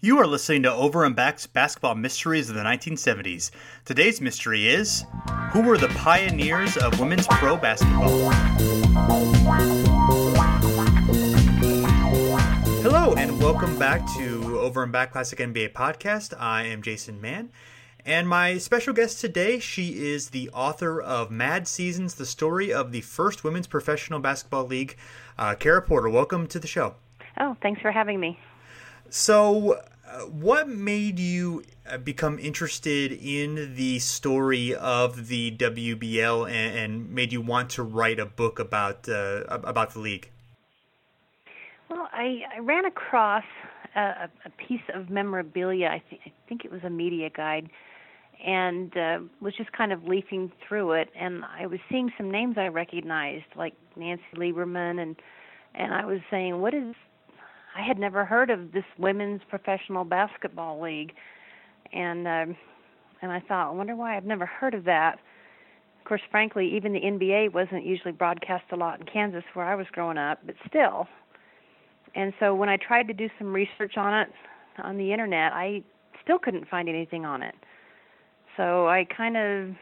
You are listening to Over and Back's Basketball Mysteries of the 1970s. Today's mystery is Who were the pioneers of women's pro basketball? Hello, and welcome back to Over and Back Classic NBA Podcast. I am Jason Mann. And my special guest today, she is the author of Mad Seasons, the story of the first women's professional basketball league. Uh, Karra Porter, welcome to the show. Oh, thanks for having me. So, uh, what made you uh, become interested in the story of the WBL and, and made you want to write a book about uh, about the league? Well, I, I ran across a, a, piece of memorabilia. I, th- I think it was a media guide, and uh, was just kind of leafing through it, and I was seeing some names I recognized, like Nancy Lieberman, and and I was saying, what is I had never heard of this women's professional basketball league, and um, and I thought, I wonder why I've never heard of that. Of course, frankly, even the NBA wasn't usually broadcast a lot in Kansas where I was growing up, but still. And so when I tried to do some research on it on the internet, I still couldn't find anything on it. So I kind of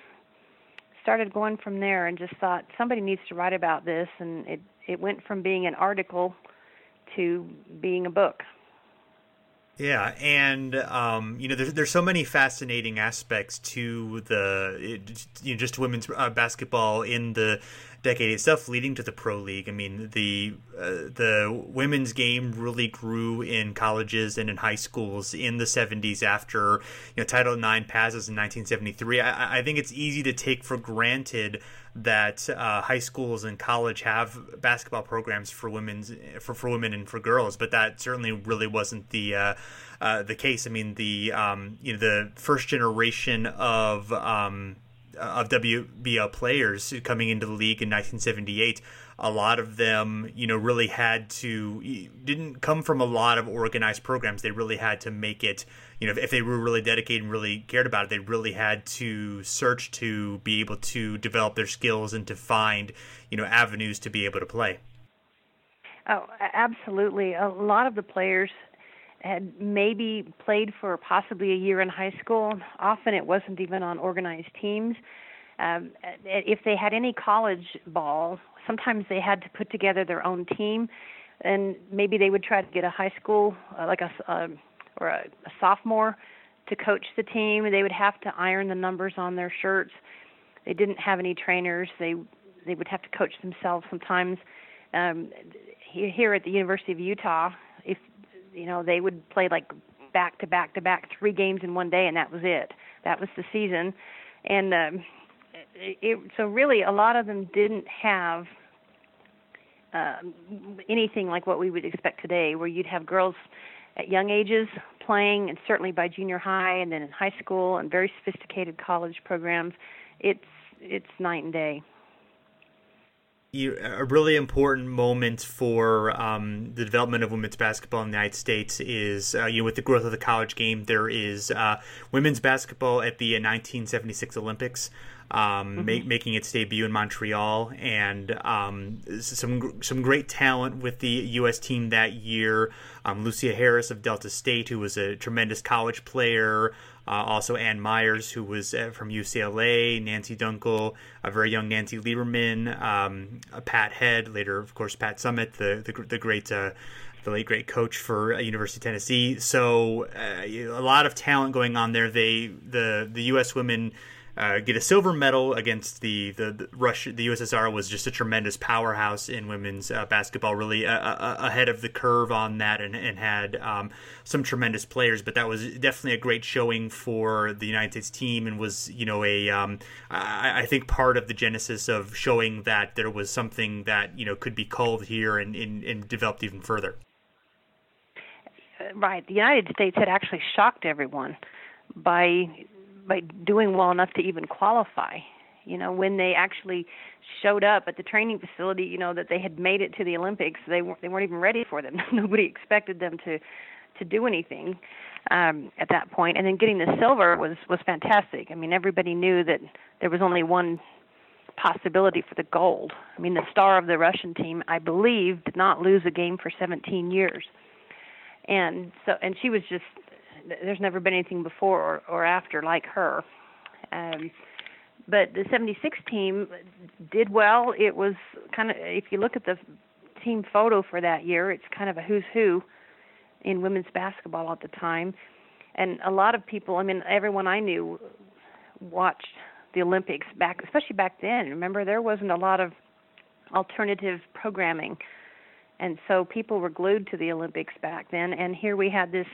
started going from there and just thought somebody needs to write about this and it it went from being an article to being a book. Yeah, and um, you know, there's there's so many fascinating aspects to the you know just women's uh, basketball in the decade itself, leading to the pro league. I mean, the uh, the women's game really grew in colleges and in high schools in the 70s after you know Title IX passes in 1973. I, I think it's easy to take for granted that uh, high schools and college have basketball programs for women's for, for women and for girls, but that certainly really wasn't the uh, uh, the case. I mean, the um, you know the first generation of um, of WBL players coming into the league in 1978 a lot of them, you know, really had to didn't come from a lot of organized programs. They really had to make it, you know, if they were really dedicated and really cared about it, they really had to search to be able to develop their skills and to find, you know, avenues to be able to play. Oh, absolutely. A lot of the players had maybe played for possibly a year in high school. Often it wasn't even on organized teams. Um, if they had any college ball sometimes they had to put together their own team, and maybe they would try to get a high school, uh, like a uh, or a, a sophomore, to coach the team. They would have to iron the numbers on their shirts. They didn't have any trainers. They they would have to coach themselves sometimes. Um, here at the University of Utah, if you know, they would play like back to back to back three games in one day, and that was it. That was the season, and um, it, so really a lot of them didn't have uh, anything like what we would expect today, where you'd have girls at young ages playing, and certainly by junior high, and then in high school, and very sophisticated college programs. It's it's night and day a really important moment for um, the development of women's basketball in the United States is uh, you know with the growth of the college game. There is uh, women's basketball at the 1976 Olympics. Um, mm-hmm. making its debut in Montreal, and um, some some great talent with the U.S. team that year. Um, Lucia Harris of Delta State, who was a tremendous college player. Uh, also, Ann Meyers, who was uh, from UCLA, Nancy Dunkle, a very young Nancy Lieberman, um, Pat Head, later, of course, Pat Summitt, the the, the great. Uh, the late great coach for uh, University of Tennessee. So uh, a lot of talent going on there. They the the U.S. women uh, get a silver medal against the, the, the Russia. The USSR was just a tremendous powerhouse in women's uh, basketball, really uh, uh, ahead of the curve on that, and, and had um, some tremendous players. But that was definitely a great showing for the United States team, and was you know a um, I, I, think part of the genesis of showing that there was something that you know could be called here and, and, and developed even further. Right, the United States had actually shocked everyone by by doing well enough to even qualify. You know, when they actually showed up at the training facility, you know that they had made it to the Olympics, they weren't they weren't even ready for them. Nobody expected them to to do anything um, at that point. And then getting the silver was was fantastic. I mean, everybody knew that there was only one possibility for the gold. I mean, the star of the Russian team, I believe, did not lose a game for 17 years and so and she was just there's never been anything before or, or after like her. Um, but the 76 team did well. It was kind of if you look at the team photo for that year, it's kind of a who's who in women's basketball at the time. And a lot of people, I mean, everyone I knew watched the Olympics back, especially back then. Remember, there wasn't a lot of alternative programming, and so people were glued to the Olympics back then. And here we had this,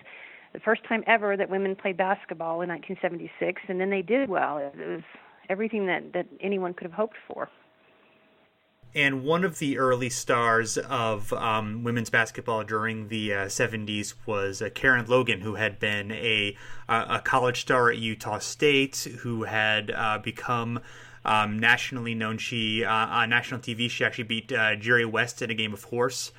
the first time ever that women played basketball in 1976, and then they did well. It was everything that that anyone could have hoped for. And one of the early stars of um, women's basketball during the uh, 70s was uh, Karen Logan, who had been a, a college star at Utah State, who had uh, become um, nationally known. She uh, on national TV, she actually beat uh, Jerry West in a game of horse.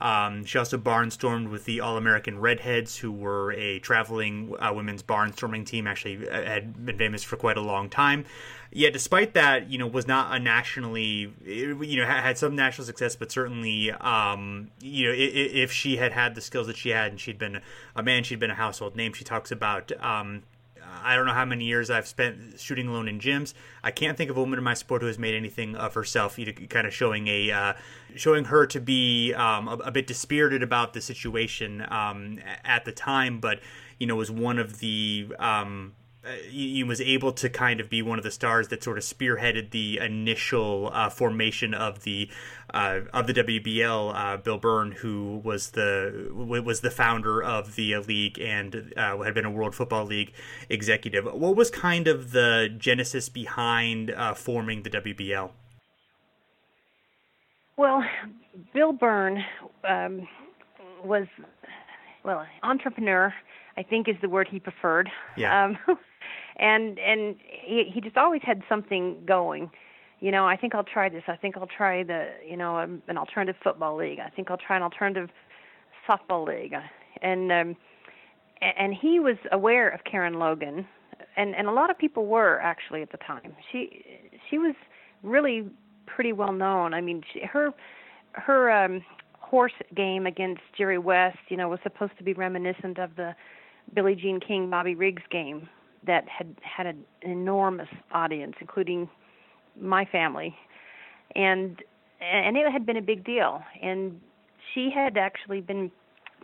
Um, she also barnstormed with the All American Redheads, who were a traveling uh, women's barnstorming team. Actually, uh, had been famous for quite a long time. Yet, despite that, you know, was not a nationally, you know, had some national success, but certainly, um, you know, if she had had the skills that she had, and she'd been a man, she'd been a household name. She talks about. Um, I don't know how many years I've spent shooting alone in gyms. I can't think of a woman in my sport who has made anything of herself. You know, kind of showing a uh, showing her to be um, a, a, bit dispirited about the situation um, at the time, but you know was one of the um, he was able to kind of be one of the stars that sort of spearheaded the initial uh, formation of the uh, of the WBL. Uh, Bill Byrne, who was the was the founder of the league and uh, had been a World Football League executive. What was kind of the genesis behind uh, forming the WBL? Well, Bill Byrne um, was well entrepreneur. I think is the word he preferred. Yeah. Um, and and he he just always had something going. You know i think i'll try this. I think i'll try the you know um, an alternative football league. I think i'll try an alternative softball league. And um and he was aware of karen logan. And and a lot of people were actually at the time. She she was really pretty well known. I mean she, her her um horse game against jerry west you know was supposed to be reminiscent of the billie jean king bobby riggs game that had had an enormous audience, including my family, and and it had been a big deal. And she had actually been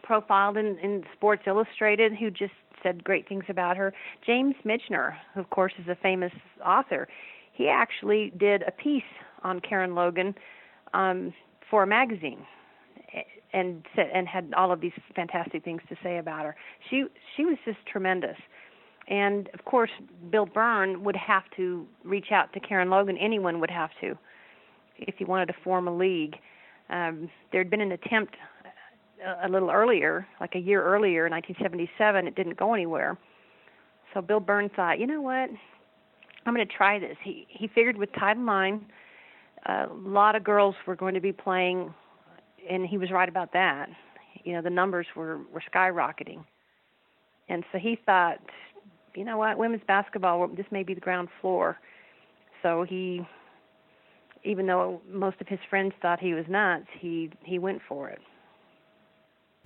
profiled in, in Sports Illustrated, who just said great things about her. James Michener, who of course is a famous author, he actually did a piece on Karen Logan um, for a magazine, and said, and had all of these fantastic things to say about her. She she was just tremendous. And of course, Bill Byrne would have to reach out to Karen Logan. Anyone would have to, if he wanted to form a league. Um, there had been an attempt a, a little earlier, like a year earlier, in 1977. It didn't go anywhere. So Bill Byrne thought, you know what? I'm going to try this. He he figured with Title IX, a lot of girls were going to be playing, and he was right about that. You know, the numbers were were skyrocketing, and so he thought, you know what, women's basketball, this may be the ground floor. So he, even though most of his friends thought he was nuts, he he went for it.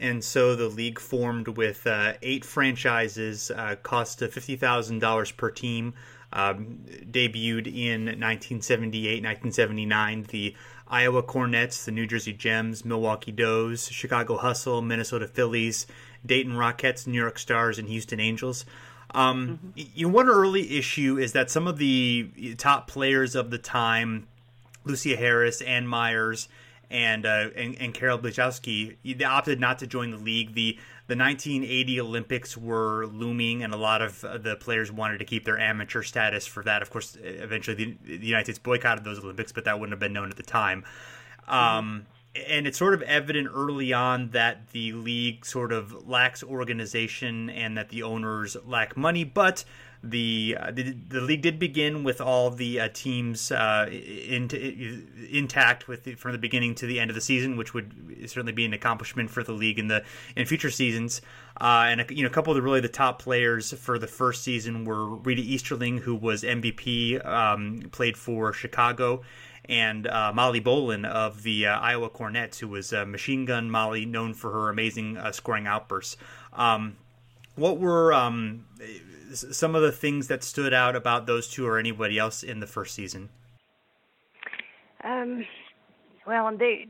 And so the league formed with uh, eight franchises, uh, cost fifty thousand dollars per team. Um, debuted in 1978, 1979. The Iowa Cornets, the New Jersey Gems, Milwaukee Does, Chicago Hustle, Minnesota Fillies, Dayton Rockettes, New York Stars, and Houston Angels. Um, mm-hmm. you know, one early issue is that some of the top players of the time, Lucia Harris, Ann Meyers, and uh, and, and Carol Blazejowski, they opted not to join the league. the The 1980 Olympics were looming, and a lot of the players wanted to keep their amateur status for that. Of course, eventually the, the United States boycotted those Olympics, but that wouldn't have been known at the time. Um, mm-hmm and it's sort of evident early on that the league sort of lacks organization and that the owners lack money, but the uh, the, the, league did begin with all the uh, teams uh, in, intact with the, from the beginning to the end of the season, which would certainly be an accomplishment for the league in the in future seasons. Uh, and a, you know, a couple of the really the top players for the first season were Rita Easterling, who was MVP, um, played for Chicago, and uh, Molly Bolin of the uh, Iowa Cornets, who was Machine Gun Molly, known for her amazing uh, scoring outbursts. Um, what were um, some of the things that stood out about those two or anybody else in the first season? Um, well, they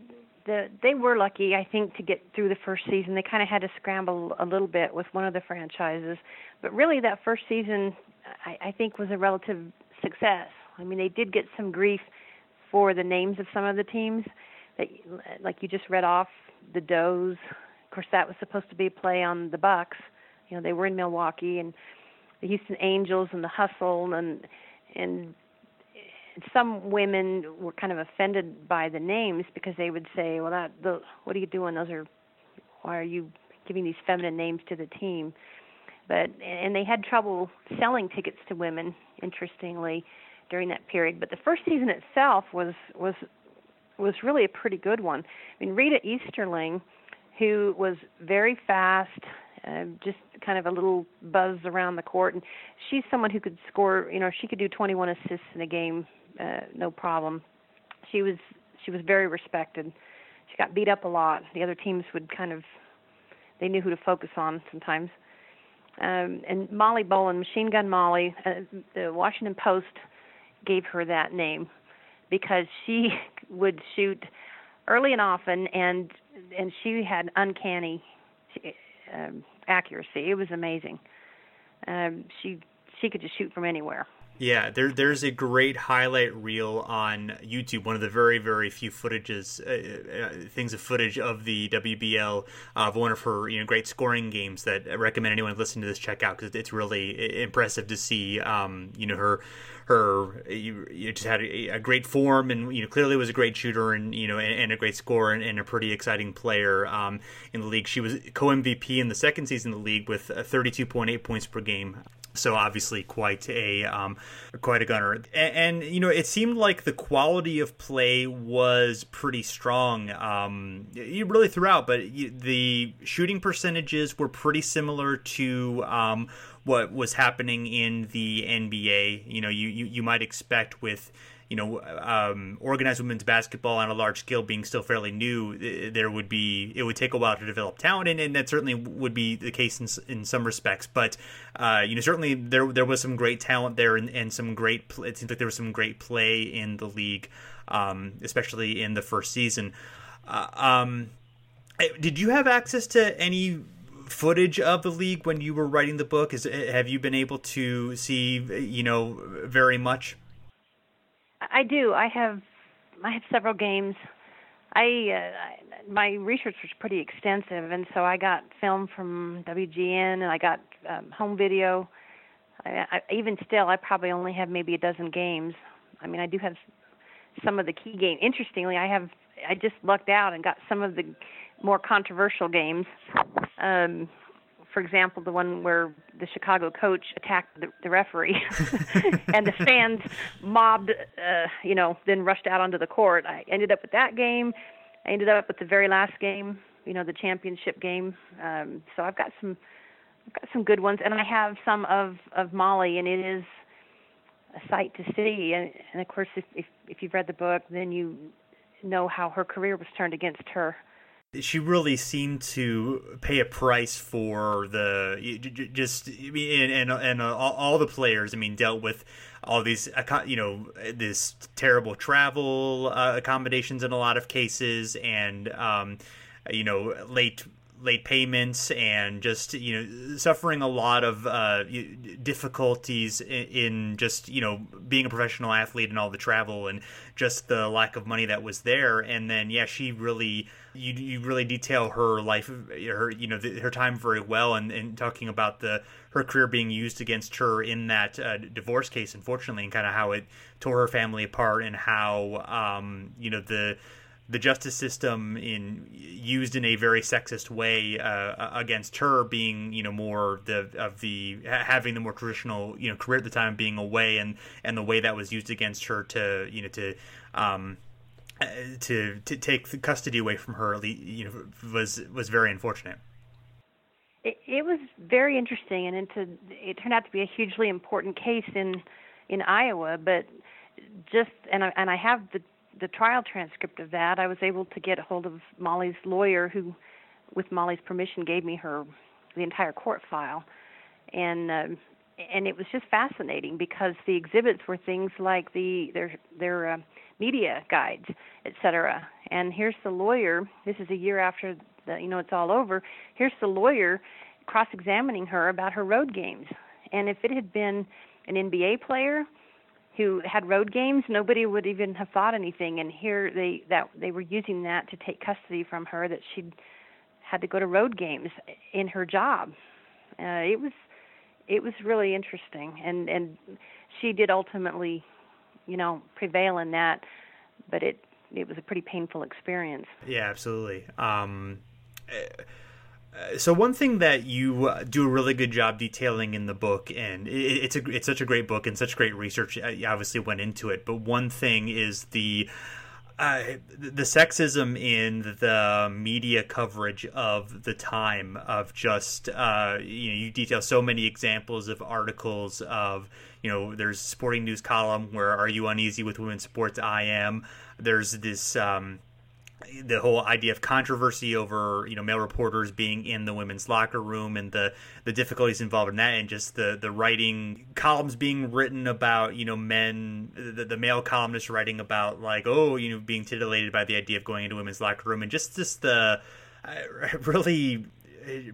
the they were lucky, I think, to get through the first season. They kind of had to scramble a little bit with one of the franchises, but really that first season, I, I think, was a relative success. I mean, they did get some grief for the names of some of the teams that, like you just read off, the Does. Of course, that was supposed to be a play on the Bucks. You know, they were in Milwaukee, and the Houston Angels and the Hustle, and and some women were kind of offended by the names because they would say, "Well, that the what are you doing? Those are why are you giving these feminine names to the team?" But and they had trouble selling tickets to women, interestingly, during that period. But the first season itself was was was really a pretty good one. I mean, Rita Easterling, who was very fast, uh, just kind of a little buzz around the court, and she's someone who could score. You know, she could do 21 assists in a game uh, no problem. She was she was very respected. She got beat up a lot. The other teams would kind of they knew who to focus on sometimes. Um, and Molly Bolin, Machine Gun Molly, uh, the Washington Post gave her that name because she would shoot early and often, and and she had uncanny um, accuracy. It was amazing. Um, she she could just shoot from anywhere. Yeah, there, there's a great highlight reel on YouTube. One of the very, very few footages, uh, uh, things of footage of the WBL of one of her, you know, great scoring games that I recommend anyone listen to this check out because it's really impressive to see. Um, you know, her, her, you, you just had a, a, great form and you know clearly was a great shooter and you know and, and a great scorer and, and, a pretty exciting player um, in the league. She was co MVP in the second season of the league with 32.8 points per game so obviously quite a um, quite a gunner. And, and, you know it seemed like the quality of play was pretty strong um, really throughout but the shooting percentages were pretty similar to um, what was happening in the NBA you know you, you, you might expect with you know, um, organized women's basketball on a large scale being still fairly new, there would be it would take a while to develop talent, and, and that certainly would be the case in, in some respects. But uh, you know, certainly there there was some great talent there, and, and some great. It seems like there was some great play in the league, um, especially in the first season. Uh, um, eh, did you have access to any footage of the league when you were writing the book? Is have you been able to see you know very much? I do. I have I have several games. I uh, my research was pretty extensive, and so I got film from WGN, and I got um, home video. I, I, even still, I probably only have maybe a dozen games. I mean, I do have some of the key games. Interestingly, I have I just lucked out and got some of the more controversial games. Um, for example, the one where the Chicago coach attacked the, the referee, and the fans mobbed, uh, you know, then rushed out onto the court. I ended up with that game. I ended up with the very last game, you know, the championship game. Um, so I've got some, I've got some good ones, and I have some of of Molly, and it is a sight to see. And, and of course, if, if if you've read the book, then you know how her career was turned against her she really seemed to pay a price for the just and and, and uh, all the players. I mean, dealt with all these you know this terrible travel uh, accommodations in a lot of cases, and um, you know late late payments and just you know suffering a lot of uh, difficulties in, in, just you know being a professional athlete and all the travel and just the lack of money that was there and then yeah she really you you really detail her life her you know the, her time very well and, and talking about the her career being used against her in that uh, divorce case unfortunately and kind of how it tore her family apart and how um, you know the the justice system in used in a very sexist way uh, against her being you know more the of the having the more traditional you know career at the time being away and and the way that was used against her to you know to um to to take the custody away from her you know was was very unfortunate. It, it was very interesting and it turned out to be a hugely important case in in Iowa but just and I, and I have the the trial transcript of that, I was able to get a hold of Molly's lawyer, who, with Molly's permission, gave me her the entire court file, and uh, and it was just fascinating because the exhibits were things like the their their uh, media guides, etc. And here's the lawyer. This is a year after the you know it's all over. Here's the lawyer cross-examining her about her road games. And if it had been an NBA player who had road games, nobody would even have thought anything. And here they that they were using that to take custody from her that she'd had to go to road games in her job. Uh, it was it was really interesting, and and she did ultimately, you know, prevail in that, but it it was a pretty painful experience. Yeah, absolutely. Um, uh, so one thing that you uh, do a really good job detailing in the book, and it's a it's such a great book and such great research obviously went into it. But one thing is the the sexism in the media coverage of the time of just uh, you know you detail so many examples of articles of you know there's sporting news column where are you uneasy with women's sports? I am. There's this um, the whole idea of controversy over you know male reporters being in the women's locker room and the the difficulties involved in that and just the the writing columns being written about you know men the, the male columnists writing about like oh you know being titillated by the idea of going into women's locker room and just just the really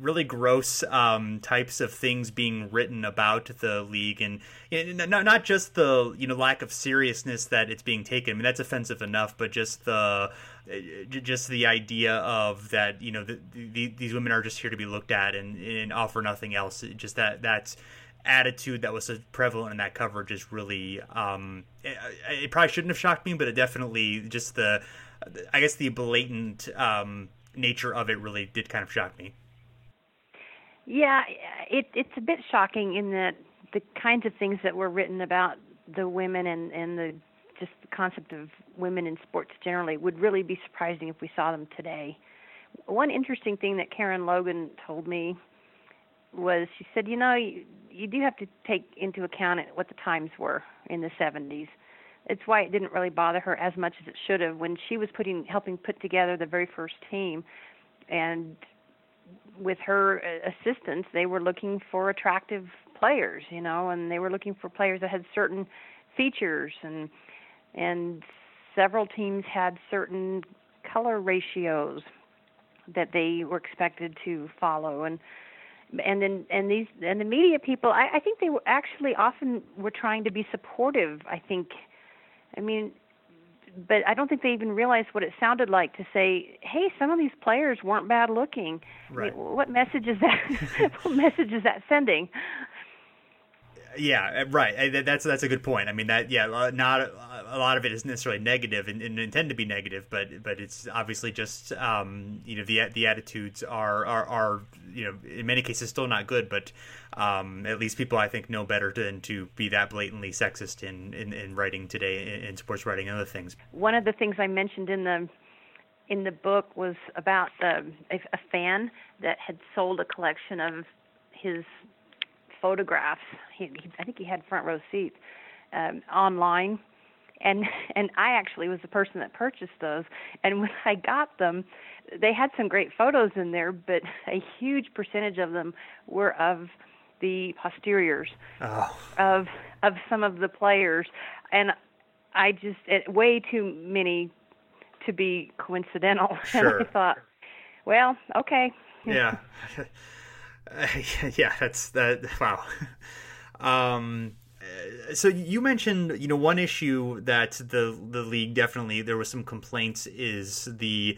really gross um, types of things being written about the league, and, and not not just the you know lack of seriousness that it's being taken. I mean that's offensive enough, but just the just the idea of that you know the, the, these women are just here to be looked at and, and offer nothing else. Just that that attitude that was so prevalent in that coverage is really um, it, it, probably shouldn't have shocked me but it definitely just the i guess the blatant um, nature of it really did kind of shock me. Yeah it, it's a bit shocking in that the kinds of things that were written about the women and, and the just the concept of women in sports generally would really be surprising if we saw them today. One interesting thing that Karen Logan told me was she said, you know, you, you do have to take into account what the times were in the 70s. It's why it didn't really bother her as much as it should have when she was putting helping put together the very first team and with her uh, assistance they were looking for attractive players, you know, and they were looking for players that had certain features and and several teams had certain color ratios that they were expected to follow. And and then and these and the media people I, I think they were actually often were trying to be supportive i think. I mean but i don't think they even realized what it sounded like to say hey some of these players weren't bad looking. Right. I mean, what message is that what message is that sending yeah, uh, right. That's that's a good point. I mean that yeah, not a lot of it is necessarily negative and, and intend to be negative, but but it's obviously just um, you know the the attitudes are, are are you know in many cases still not good, but um, at least people I think know better than to be that blatantly sexist in in, in writing today in, in sports writing and other things. One of the things I mentioned in the in the book was about the, a, a fan that had sold a collection of his photographs. He, he, I think he had front row seats um, online, and and I actually was the person that purchased those. And when I got them, they had some great photos in there, but a huge percentage of them were of the posteriors oh. of of some of the players, and I just it, way too many to be coincidental. Sure. And I thought, well, okay. Yeah. Uh, yeah, that's that. Wow. Um, uh, so you mentioned, you know, one issue that the the league definitely there was some complaints is the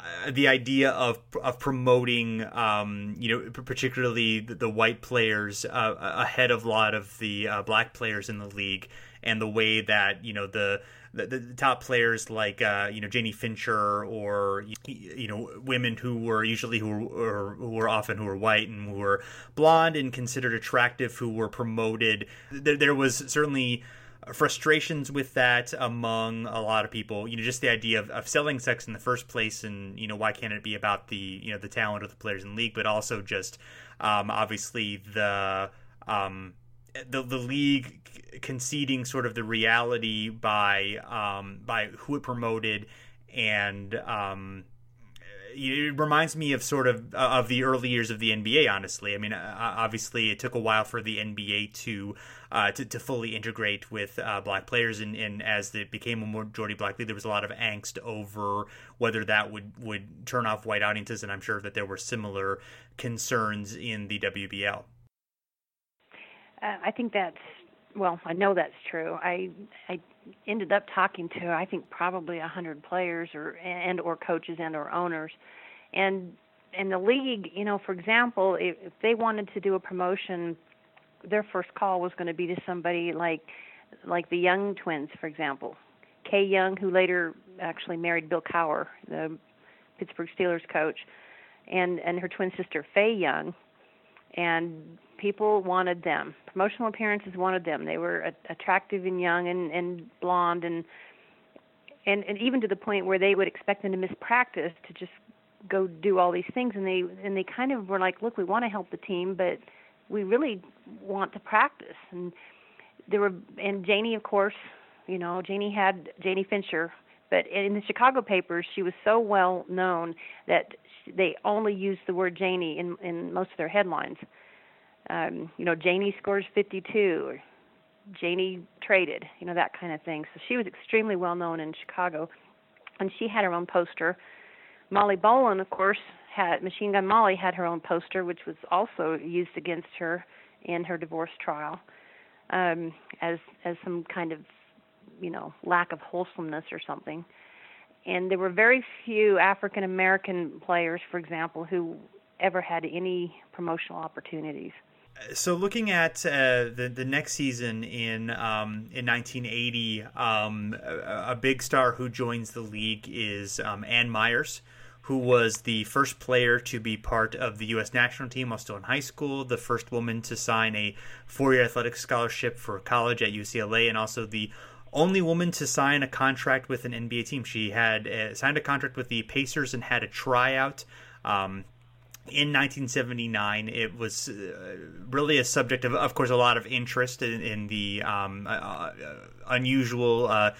uh, the idea of of promoting, um, you know, particularly the, the white players uh, ahead of a lot of the uh, black players in the league, and the way that you know the the, the top players like uh, you know Janie Fincher or you know women who were usually who were who were often who were white and who were blonde and considered attractive who were promoted. There, there was certainly frustrations with that among a lot of people. You know, just the idea of, of selling sex in the first place, and you know, why can't it be about the you know the talent of the players in the league, but also just um, obviously the um, the the league conceding sort of the reality by um, by who it promoted and um, it reminds me of sort of uh, of the early years of the NBA. Honestly, I mean, uh, obviously, it took a while for the NBA to uh, to, to, fully integrate with uh, black players, and, and, as it became a majority black league, there was a lot of angst over whether that would would turn off white audiences, and I'm sure that there were similar concerns in the WBL. Uh, I think that's well, I know that's true. I I ended up talking to I think probably a hundred players or and or coaches and or owners, and and the league, you know, for example, if, if they wanted to do a promotion, their first call was going to be to somebody like like the Young twins, for example, Kay Young, who later actually married Bill Cowher, the Pittsburgh Steelers coach, and and her twin sister Faye Young, and people wanted them. Promotional appearances wanted them. They were a- attractive and young and and blonde and and and even to the point where they would expect them to miss practice to just go do all these things and they and they kind of were like, look, we want to help the team, but we really want to practice. And there were and Janie, of course, you know, Janie had Janie Fincher, but in the Chicago papers, she was so well known that they only used the word Janie in in most of their headlines um, you know, Janie scores 52, or Janie traded, you know, that kind of thing. So she was extremely well known in Chicago, and she had her own poster. Molly Bolin, of course, had Machine Gun Molly had her own poster, which was also used against her in her divorce trial um, as as some kind of, you know, lack of wholesomeness or something. And there were very few African American players, for example, who ever had any promotional opportunities so looking at uh, the the next season in um, in 1980, um, a, a, big star who joins the league is um, Ann Meyers, who was the first player to be part of the U.S. national team while still in high school, the first woman to sign a four-year athletic scholarship for college at UCLA, and also the only woman to sign a contract with an NBA team. She had uh, signed a contract with the Pacers and had a tryout. Um, in 1979, it was uh, really a subject of, of course, a lot of interest in, in the um, uh, uh, unusual uh,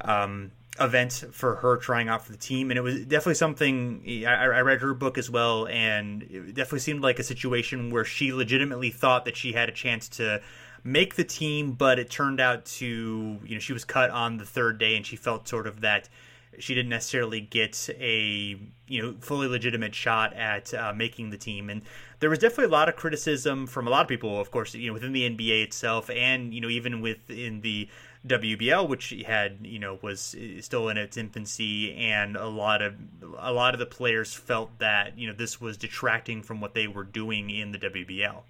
um, event for her trying out for the team. And it was definitely something I, I, read her book as well, and it definitely seemed like a situation where she legitimately thought that she had a chance to make the team, but it turned out to, you know, she was cut on the third day, and she felt sort of that she didn't necessarily get a you know fully legitimate shot at uh, making the team. And there was definitely a lot of criticism from a lot of people of course you know within the NBA itself and you know even within the WBL which had you know was still in its infancy. And a lot of a lot of the players felt that you know this was detracting from what they were doing in the WBL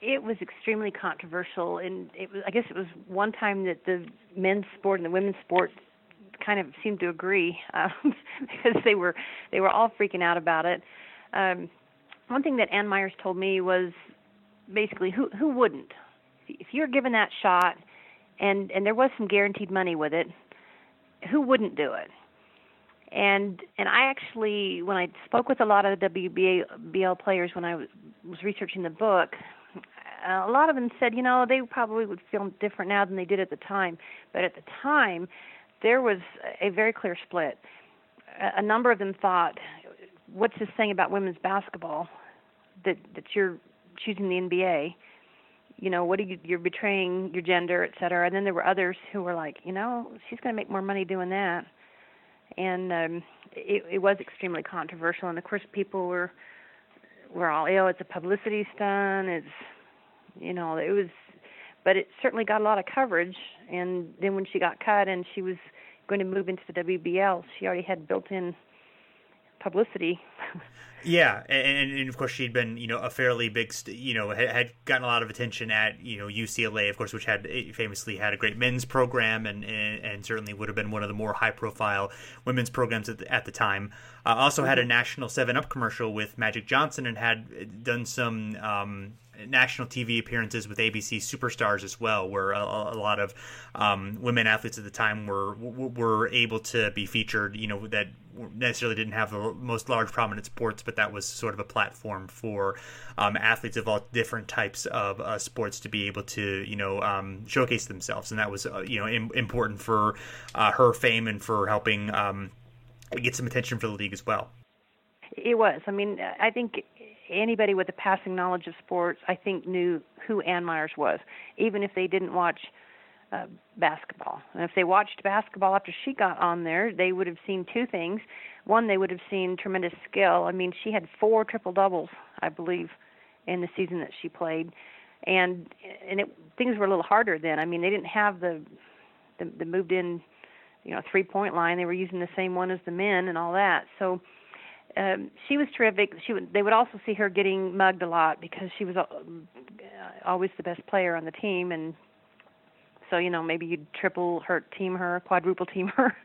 it was extremely controversial. And it was i guess it was one time that the men's sport and the women's sport kind of seemed to agree um, because they were they were all freaking out about it. Um, one thing that Ann Meyers told me was basically who who wouldn't? If you're given that shot and and there was some guaranteed money with it who wouldn't do it? And and I actually when I spoke with a lot of the WBL players when I was researching the book a lot of them said you know they probably would feel different now than they did at the time. But at the time there was a very clear split. A, number of them thought, "What's this thing about women's basketball that that you're choosing the NBA? You know, what are you you're betraying your gender, et cetera." And then there were others who were like, "You know, she's going to make more money doing that." And um, it, it was extremely controversial, and of course, people were were all, "Oh, it's a publicity stunt." It's you know, it was but it certainly got a lot of coverage. And then when she got cut and she was going to move into the WBL, she already had built-in publicity. yeah, and, and, of course she'd been, you know, a fairly big, you know, had, gotten a lot of attention at, you know, UCLA, of course, which had eh, famously had a great men's program, and and, and certainly would have been one of the more high-profile women's programs at the, at the time. Uh, also mm-hmm. had a mm-hmm. national Seven Up commercial with Magic Johnson, and had done some. Um, national TV appearances with ABC Superstars as well, where a, a lot of um, women athletes at the time were were able to be featured. You know that necessarily didn't have the most large prominent sports, but that was sort of a platform for um, athletes of all different types of uh, sports to be able to you know um, showcase themselves, and that was uh, you know Im- important for uh, her fame and for helping um, get some attention for the league as well. It was. I mean, I think anybody with a passing knowledge of sports, I think, knew who Ann Meyers was, even if they didn't watch uh, basketball. And if they watched basketball after she got on there, they would have seen two things. One, they would have seen tremendous skill. I mean, she had four triple doubles, I believe, in the season that she played, and and it, things were a little harder then. I mean, they didn't have the the, the moved in, you know, three point line. They were using the same one as the men and all that. So um, she was terrific. She would, they would also see her getting mugged a lot because she was uh, always the best player on the team, and so you know maybe you'd triple her team her, quadruple team her,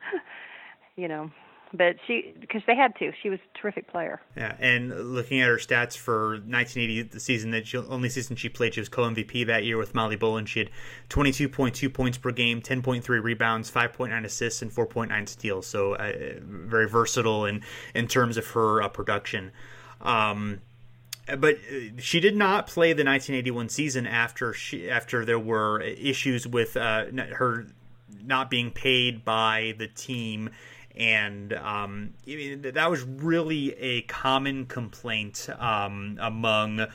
you know but she because they had to. She was a terrific player. Yeah, and looking at her stats for 1980, the season that she only season she played, she was co-MVP that year with Molly Bolin. She had 22.2 points per game, 10.3 rebounds, 5.9 assists, and 4.9 steals. So uh, very versatile in in terms of her uh, production. Um, but uh, she did not play the 1981 season after she after there were issues with uh, her not being paid by the team and um, that was really a common complaint um, among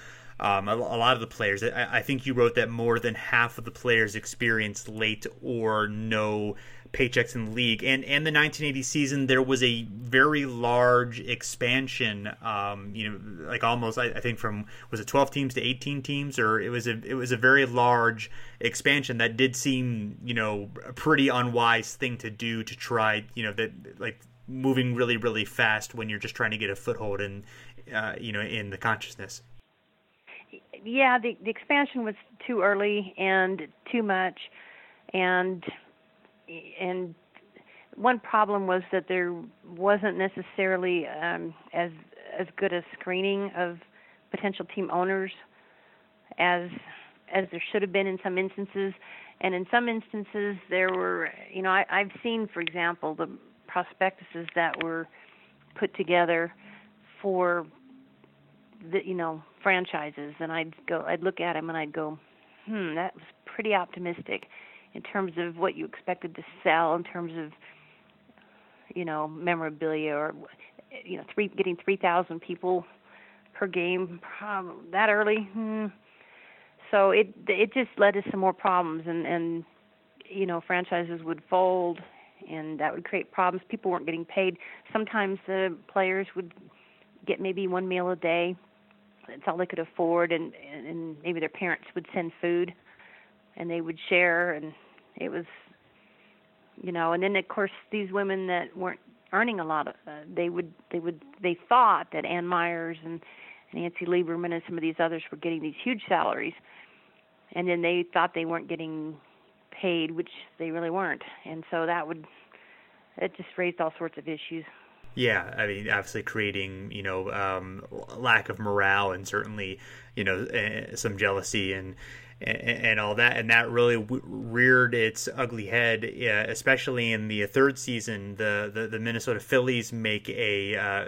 um, a, a, lot of the players. I, I, think you wrote that more than half of the players experienced late or no paychecks in the league. And and the 1980 season, there was a very large expansion. Um, you know, like almost I, I, think from was it 12 teams to 18 teams, or it was a it was a very large expansion that did seem you know a pretty unwise thing to do to try you know that like moving really really fast when you're just trying to get a foothold in uh, you know in the consciousness. Yeah, the the expansion was too early and too much, and and one problem was that there wasn't necessarily um, as as good a screening of potential team owners as as there should have been in some instances. And in some instances there were you know I, I've seen for example the prospectuses that were put together for the you know franchises and I'd go I'd look at them and I'd go hmm that was pretty optimistic in terms of what you expected to sell in terms of you know memorabilia or you know three getting 3000 people per game um, that early? Hmm. so it it just led to some more problems and and you know franchises would fold and that would create problems. People weren't getting paid. Sometimes the players would get maybe one meal a day that's all they could afford and and maybe their parents would send food and they would share and it was you know and then of course these women that weren't earning a lot of uh, they would they would they thought that Ann Meyers and Nancy Lieberman and some of these others were getting these huge salaries and then they thought they weren't getting paid which they really weren't and so that would it just raised all sorts of issues. Yeah, I mean, obviously creating you know um, lack of morale and certainly you know uh, some jealousy and and, and all that, and that really w- reared its ugly head, uh, especially in the third season. The, the, the Minnesota Fillies make a uh,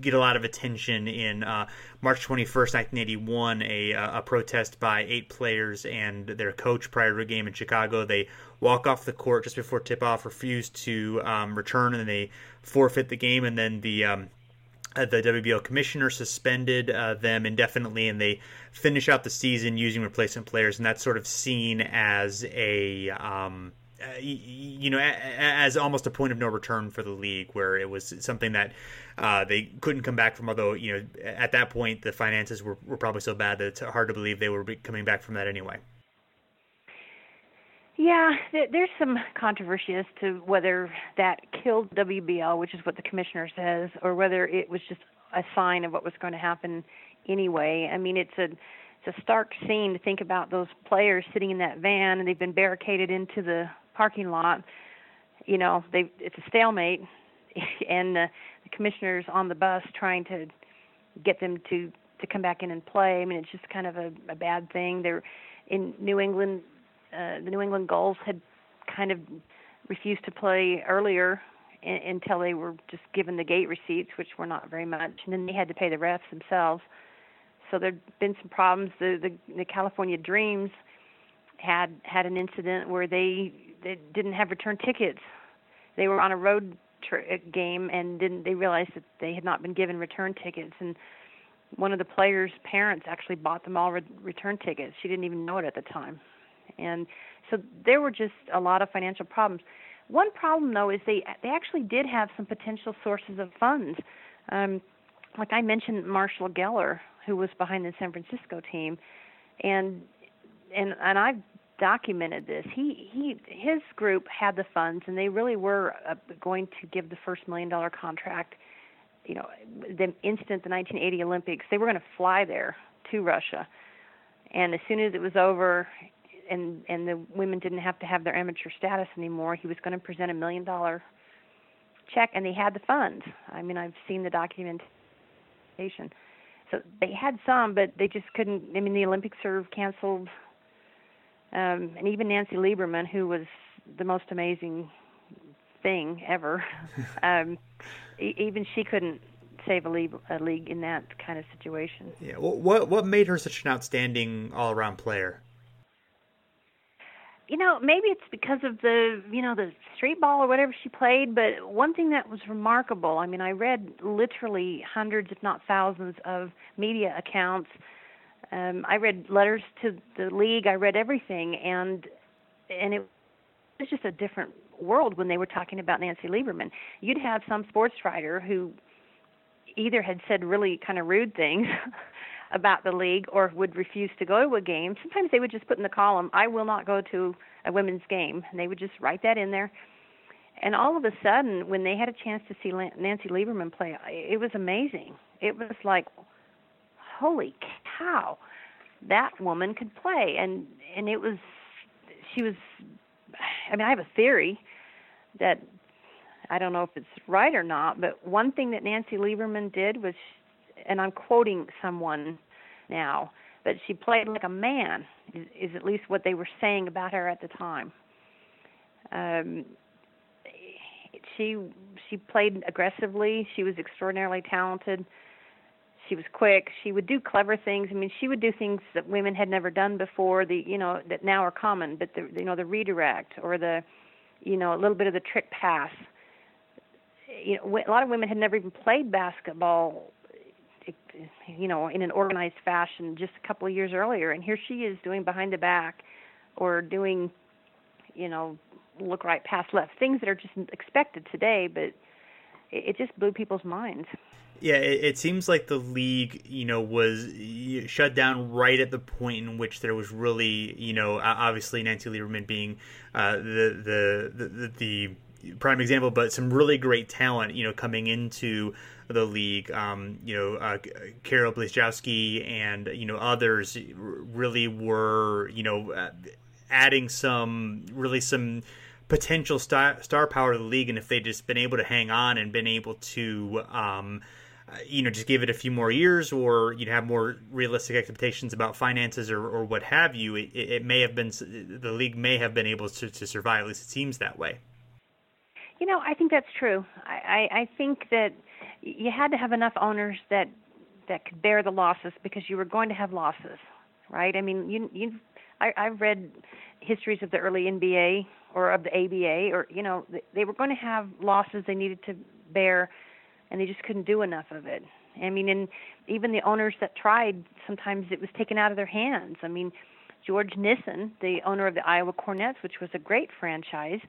get a lot of attention in uh, March twenty first, nineteen eighty one. A a protest by eight players and their coach prior to a game in Chicago. They walk off the court just before tip off, refuse to um, return, and they forfeit the game, and then the um, uh, the WBL commissioner suspended uh, them indefinitely, and they finish out the season using replacement players, and that's sort of seen as a um, uh, you know, as almost a point of no return for the league, where it was something that uh, they couldn't come back from. Although, you know, at that point the finances were, were probably so bad that it's hard to believe they were coming back from that anyway. Yeah, there's some controversy as to whether that killed WBL, which is what the commissioner says, or whether it was just a sign of what was going to happen anyway. I mean, it's a it's a stark scene to think about those players sitting in that van and they've been barricaded into the parking lot. You know, they it's a stalemate, and the, the commissioner's on the bus trying to get them to to come back in and play. I mean, it's just kind of a, a bad thing. They're in New England. Uh, the New England Gulls had kind of refused to play earlier in, until they were just given the gate receipts, which were not very much, and then they had to pay the refs themselves. So there'd been some problems. The the, the California Dreams had had an incident where they they didn't have return tickets. They were on a road tr- uh, game and didn't they realized that they had not been given return tickets and one of the players' parents actually bought them all re- return tickets. She didn't even know it at the time. And so there were just a lot of financial problems. One problem though is they they actually did have some potential sources of funds. Um like I mentioned Marshall Geller who was behind the San Francisco team and and and I've documented this. He he his group had the funds, and they really were uh, going to give the first million dollar contract. You know, the instant the 1980 Olympics, they were going to fly there to Russia, and as soon as it was over, and and the women didn't have to have their amateur status anymore, he was going to present a million dollar check, and they had the funds. I mean, I've seen the documentation. So they had some, but they just couldn't. I mean, the Olympics are canceled um, and even Nancy Lieberman, who was the most amazing thing ever, um, e- even she couldn't save a league, a league in that kind of situation. Yeah. What what made her such an outstanding all around player? You know, maybe it's because of the you know the street ball or whatever she played. But one thing that was remarkable. I mean, I read literally hundreds, if not thousands, of media accounts um, I read letters to the league. I read everything, and and it was just a different world when they were talking about Nancy Lieberman. You'd have some sports writer who either had said really kind of rude things about the league or would refuse to go to a game. Sometimes they would just put in the column, "I will not go to a women's game," and they would just write that in there. And all of a sudden, when they had a chance to see Nancy Lieberman play, it was amazing. It was like, holy cow, that woman could play, and and it was, she was, I mean, I have a theory that I don't know if it's right or not, but one thing that Nancy Lieberman did was, and I'm quoting someone now, but she played like a man, is, is at least what they were saying about her at the time. Um, she she played aggressively. She was extraordinarily talented she was quick she would do clever things i mean she would do things that women had never done before the you know that now are common but the you know the redirect or the you know a little bit of the trick pass you know a lot of women had never even played basketball you know in an organized fashion just a couple of years earlier and here she is doing behind the back or doing you know look right pass left things that are just expected today but it, just blew people's minds. Yeah, it, it, seems like the league, you know, was shut down right at the point in which there was really, you know, obviously Nancy Lieberman being uh, the, the, the the prime example, but some really great talent, you know, coming into the league. Um, you know, uh, Carol Blazejowski and you know others really were, you know, adding some really some potential star, star power to the league, and if they'd just been able to hang on and been able to. Um, you know, just give it a few more years, or you'd have more realistic expectations about finances or, or what have you. It, it, may have been the league may have been able to, to survive. At least it seems that way. You know, I think that's true. I, I, I think that you had to have enough owners that that could bear the losses because you were going to have losses, right? I mean, you you I, I've read histories of the early NBA or of the ABA, or you know, they were going to have losses they needed to bear and they just couldn't do enough of it. I mean, and even the owners that tried, sometimes it was taken out of their hands. I mean, George Nissen, the owner of the Iowa Cornets, which was a great franchise,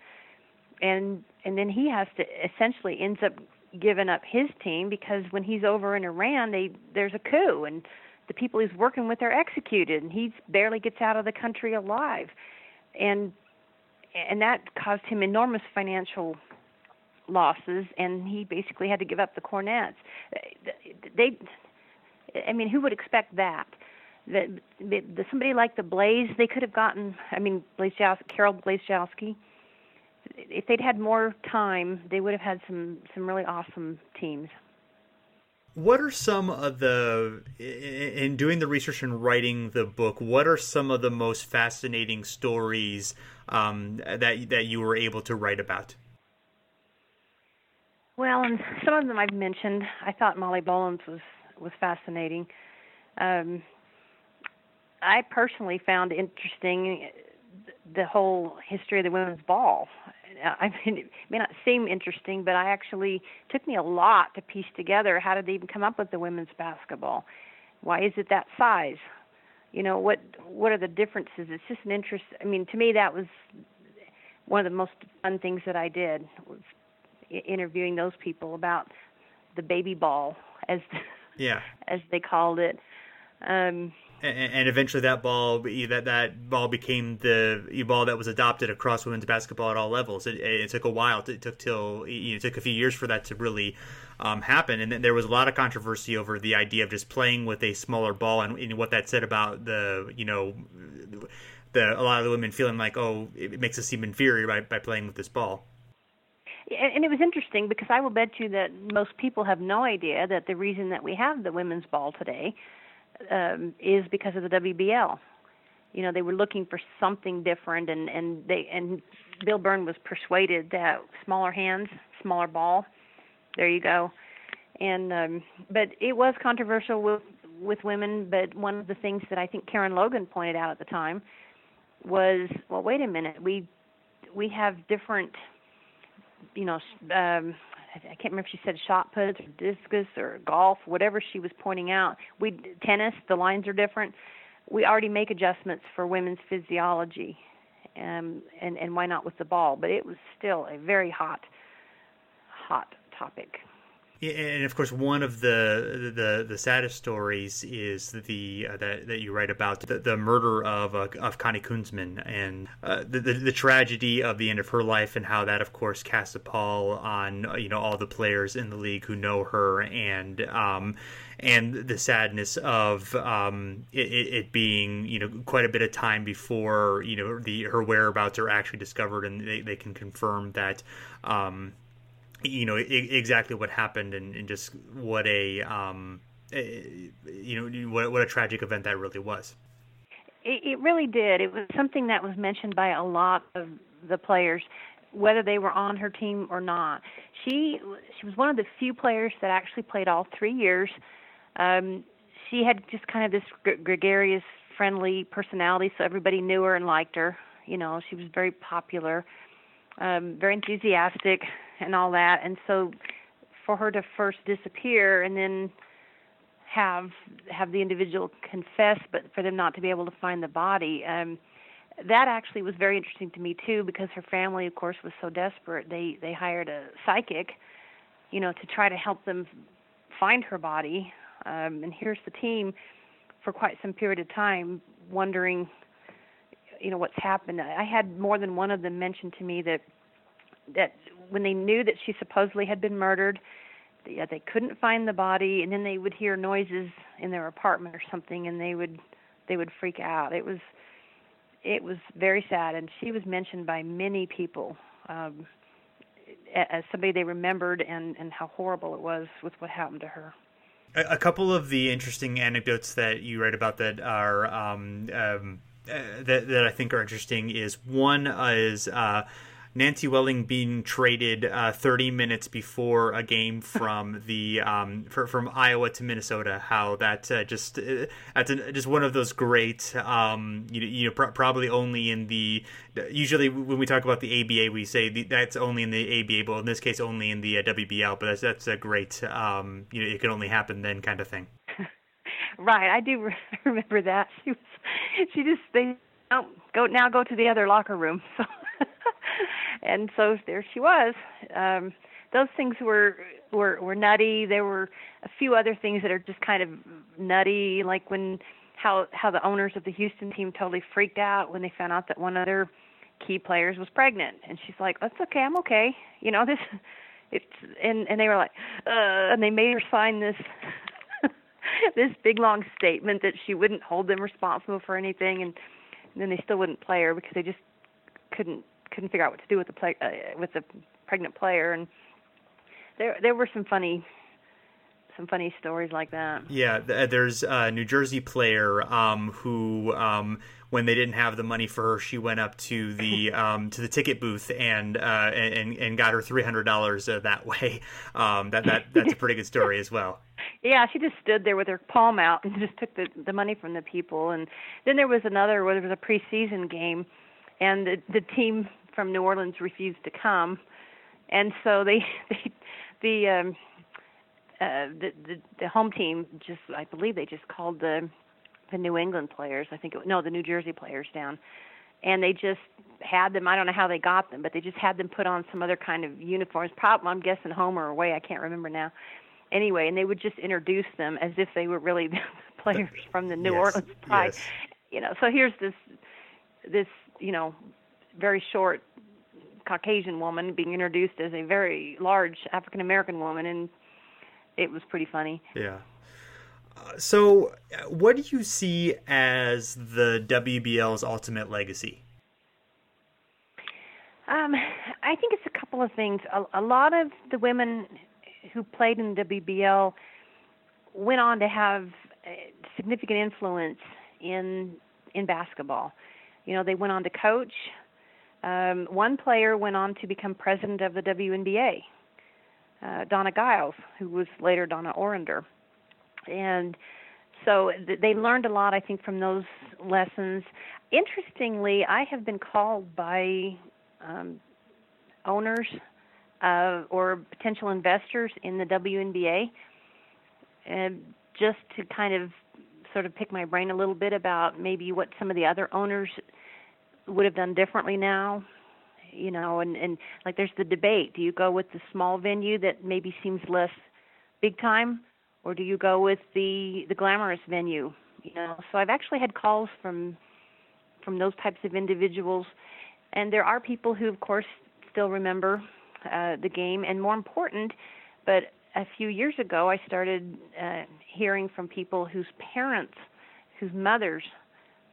and and then he has to essentially ends up giving up his team because when he's over in Iran, they there's a coup and the people he's working with are executed, and he barely gets out of the country alive, and and that caused him enormous financial losses, and he basically had to give up the Cornets. They, I mean, who would expect that? That somebody like the Blaze, they could have gotten. I mean, Blazejowski, Carol Blazejowski. If they'd had more time, they would have had some some really awesome teams. What are some of the in doing the research and writing the book? What are some of the most fascinating stories um, that that you were able to write about? Well, and some of them I've mentioned. I thought Molly Bolin's was was fascinating. Um, I personally found interesting the whole history of the women's ball. I mean, it may not seem interesting, but I actually took me a lot to piece together how did they even come up with the women's basketball? Why is it that size? You know, what what are the differences? It's just an interest. I mean, to me, that was one of the most fun things that I did was interviewing those people about the baby ball, as yeah, as they called it. Um, and, eventually that ball that that ball became the ball that was adopted across women's basketball at all levels. It, it took a while. It took till you know, it took a few years for that to really um, happen, and then there was a lot of controversy over the idea of just playing with a smaller ball and, and what that said about the you know the a lot of the women feeling like oh it makes us seem inferior by by playing with this ball. And it was interesting because I will bet you that most people have no idea that the reason that we have the women's ball today um, is because of the WBL. You know, they were looking for something different, and and they and Bill Byrne was persuaded that smaller hands, smaller ball. There you go. And um, but it was controversial with with women. But one of the things that I think Karen Logan pointed out at the time was, well, wait a minute, we we have different, you know, um, I can't remember if she said shot puts or discus or golf, whatever she was pointing out. We tennis, the lines are different. We already make adjustments for women's physiology, um, and and why not with the ball? But it was still a very hot, hot topic. And of course, one of the the, the saddest stories is the uh, that that you write about the, the murder of uh, of Connie Kunzmann and uh, the, the, the tragedy of the end of her life and how that, of course, casts a pall on you know all the players in the league who know her and um, and the sadness of um, it, it, being you know quite a bit of time before you know the her whereabouts are actually discovered and they, they can confirm that. Um, you know exactly what happened and, and just what a um, you know what what a tragic event that really was. It, it really did. It was something that was mentioned by a lot of the players, whether they were on her team or not. She she was one of the few players that actually played all three years. Um, she had just kind of this gregarious, friendly personality, so everybody knew her and liked her. You know, she was very popular, um, very enthusiastic and all that. And so for her to first disappear and then have have the individual confess, but for them not to be able to find the body, um, that actually was very interesting to me too, because her family, of course, was so desperate. They they hired a psychic, you know, to try to help them find her body. Um, and here's the team for quite some period of time wondering, you know, what's happened. I had more than one of them mention to me that that when they knew that she supposedly had been murdered, they, they couldn't find the body, and then they would hear noises in their apartment or something, and they would they would freak out. It was it was very sad, and she was mentioned by many people um, as somebody they remembered, and and how horrible it was with what happened to her. A, couple of the interesting anecdotes that you write about that are um, um, uh, that that I think are interesting is one is. Uh, Nancy Welling being traded uh, 30 minutes before a game from the um, for, from Iowa to Minnesota. How that uh, just uh, that's a, just one of those great um, you know, you know pr- probably only in the usually when we talk about the ABA we say the, that's only in the ABA, but in this case only in the uh, WBL. But that's that's a great um, you know it can only happen then kind of thing. right, I do remember that. She was she just they oh, go now go to the other locker room. So and so there she was. Um, those things were were were nutty. There were a few other things that are just kind of nutty, like when how how the owners of the Houston team totally freaked out when they found out that one of their key players was pregnant, and she's like, "That's okay, I'm okay." You know this. It's and and they were like, uh, and they made her sign this this big long statement that she wouldn't hold them responsible for anything, and, and then they still wouldn't play her because they just couldn't couldn't figure out what to do with the play uh, with the pregnant player, and there there were some funny some funny stories like that. Yeah, there's a New Jersey player um, who, um, when they didn't have the money for her, she went up to the um, to the ticket booth and uh, and and got her three hundred dollars uh, that way. Um, that that that's a pretty good story as well. Yeah, she just stood there with her palm out and just took the the money from the people. And then there was another where there was a preseason game, and the the team from New Orleans refused to come, and so they they the um uh the the, the home team just I believe they just called the the New England players I think it, no the New Jersey players down. And they just had them I don't know how they got them but they just had them put on some other kind of uniforms. Probably I'm guessing home or away I can't remember now. Anyway and they would just introduce them as if they were really the players from the New yes, Orleans Pride. yes. you know so here's this this you know very short Caucasian woman being introduced as a very large African American woman, and it was pretty funny. Yeah. Uh, so, uh, what do you see as the WBL's ultimate legacy? Um, I think it's a couple of things. A, a lot of the women who played in the WBL went on to have significant influence in in basketball. You know, they went on to coach. Um, one player went on to become president of the WNBA, uh, Donna Geils, who was later Donna Orender. And so th- they learned a lot, I think, from those lessons. Interestingly, I have been called by um, owners uh, or potential investors in the WNBA uh, just to kind of sort of pick my brain a little bit about maybe what some of the other owners would have done differently now you know and and like there's the debate. Do you go with the small venue that maybe seems less big time or do you go with the the glamorous venue you know? So i've actually had calls from from those types of individuals and there are people who of course still remember uh the game. And more important but a few years ago i started uh hearing from people whose parents whose mothers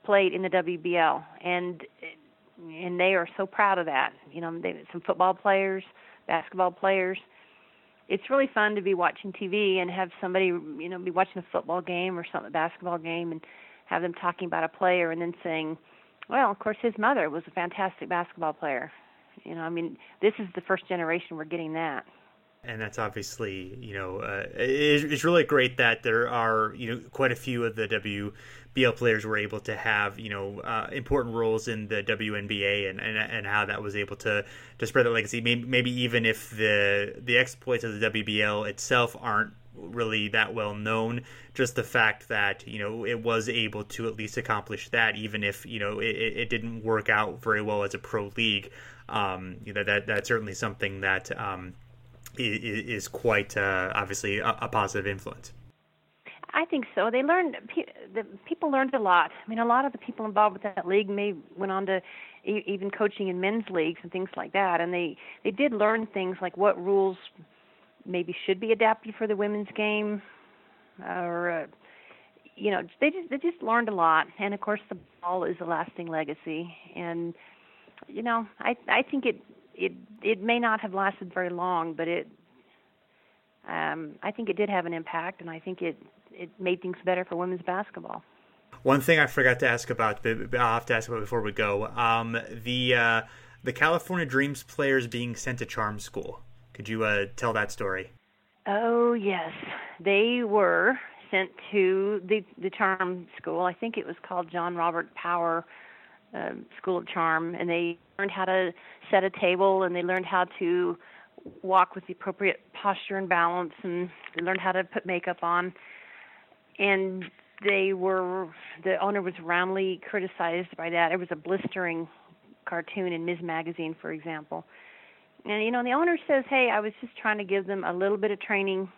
played in the WBL, and and they are so proud of that. You know, they some football players, basketball players. It's really fun to be watching TV and have somebody, you know, be watching a football game or a basketball game, and have them talking about a player and then saying, "Well, of course, his mother was a fantastic basketball player." You know, I mean, this is the first generation we're getting that and that's obviously you know uh, it's really great that there are you know quite a few of the W BL players were able to have you know uh, important roles in the WNBA and, and and how that was able to to spread that legacy. Maybe, maybe even if the the exploits of the WBL itself aren't really that well known, just the fact that you know it was able to at least accomplish that, even if you know it, it didn't work out very well as a pro league. Um, you know that that's certainly something that um, is, quite uh, obviously a, a positive influence. I think so. They learned the people learned a lot. I mean, a lot of the people involved with that league may went on to even coaching in men's leagues and things like that, and they they did learn things like what rules maybe should be adapted for the women's game, or uh, you know, they just they just learned a lot. And of course, the ball is a lasting legacy, and you know, I I think it it it may not have lasted very long, but it um, I think it did have an impact, and I think it it made things better for women's basketball. One thing I forgot to ask about, but I'll have to ask about before we go. Um, the uh, the California Dreams players being sent to charm school. Could you uh, tell that story? Oh yes, they were sent to the the charm school. I think it was called John Robert Power School of Charm, and they learned how to set a table, and they learned how to walk with the appropriate posture and balance, and they learned how to put makeup on and they were the owner was roundly criticized by that. It was a blistering cartoon in Ms. Magazine, for example. And you know, the owner says, "Hey, I was just trying to give them a little bit of training,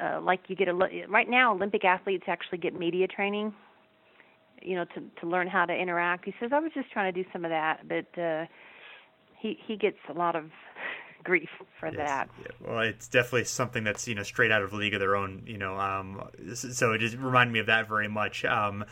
uh, like you get a right now. Olympic athletes actually get media training, you know, to to learn how to interact." He says, "I was just trying to do some of that, but uh, he he gets a lot of grief for yes. that. Yeah. Well, it's definitely something that's you know straight out of League of Their Own. You know, um, so it just reminded me of that very much. Um,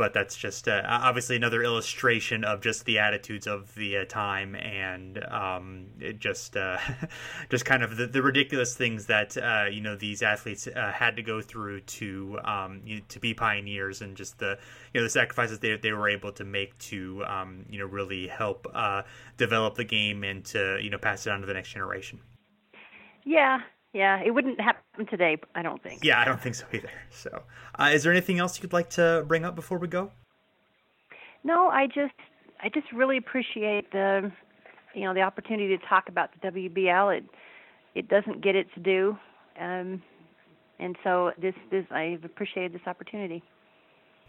but that's just uh, obviously another illustration of just the attitudes of the uh, time and um, just uh, just kind of the, the ridiculous things that uh, you know these athletes uh, had to go through to um, you know, to be pioneers and just the you know the sacrifices they, they were able to make to um, you know really help uh, develop the game and to you know pass it on to the next generation. Yeah, yeah, it wouldn't happen today, I don't think. Yeah, I don't think so either. So, uh, is there anything else you'd like to bring up before we go? No, I just I just really appreciate the you know the opportunity to talk about the WBL. It it doesn't get its due, um, and so this this I've appreciated this opportunity.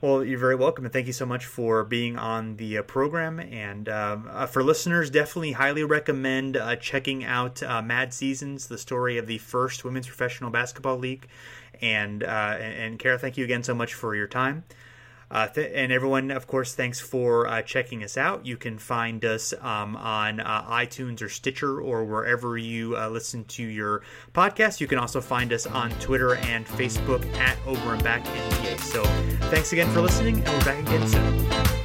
Well, you're very welcome, and thank you so much for being on the uh, program. And um, uh, for listeners, definitely highly recommend uh, checking out uh, Mad Seasons, the story of the first women's professional basketball league. And uh, and Karra, thank you again so much for your time. Uh, th- and everyone, of course, thanks for uh, checking us out. You can find us um, on uh, iTunes or Stitcher or wherever you uh, listen to your podcast. You can also find us on Twitter and Facebook at Over and Back NBA. So thanks again for listening, and we're back again soon.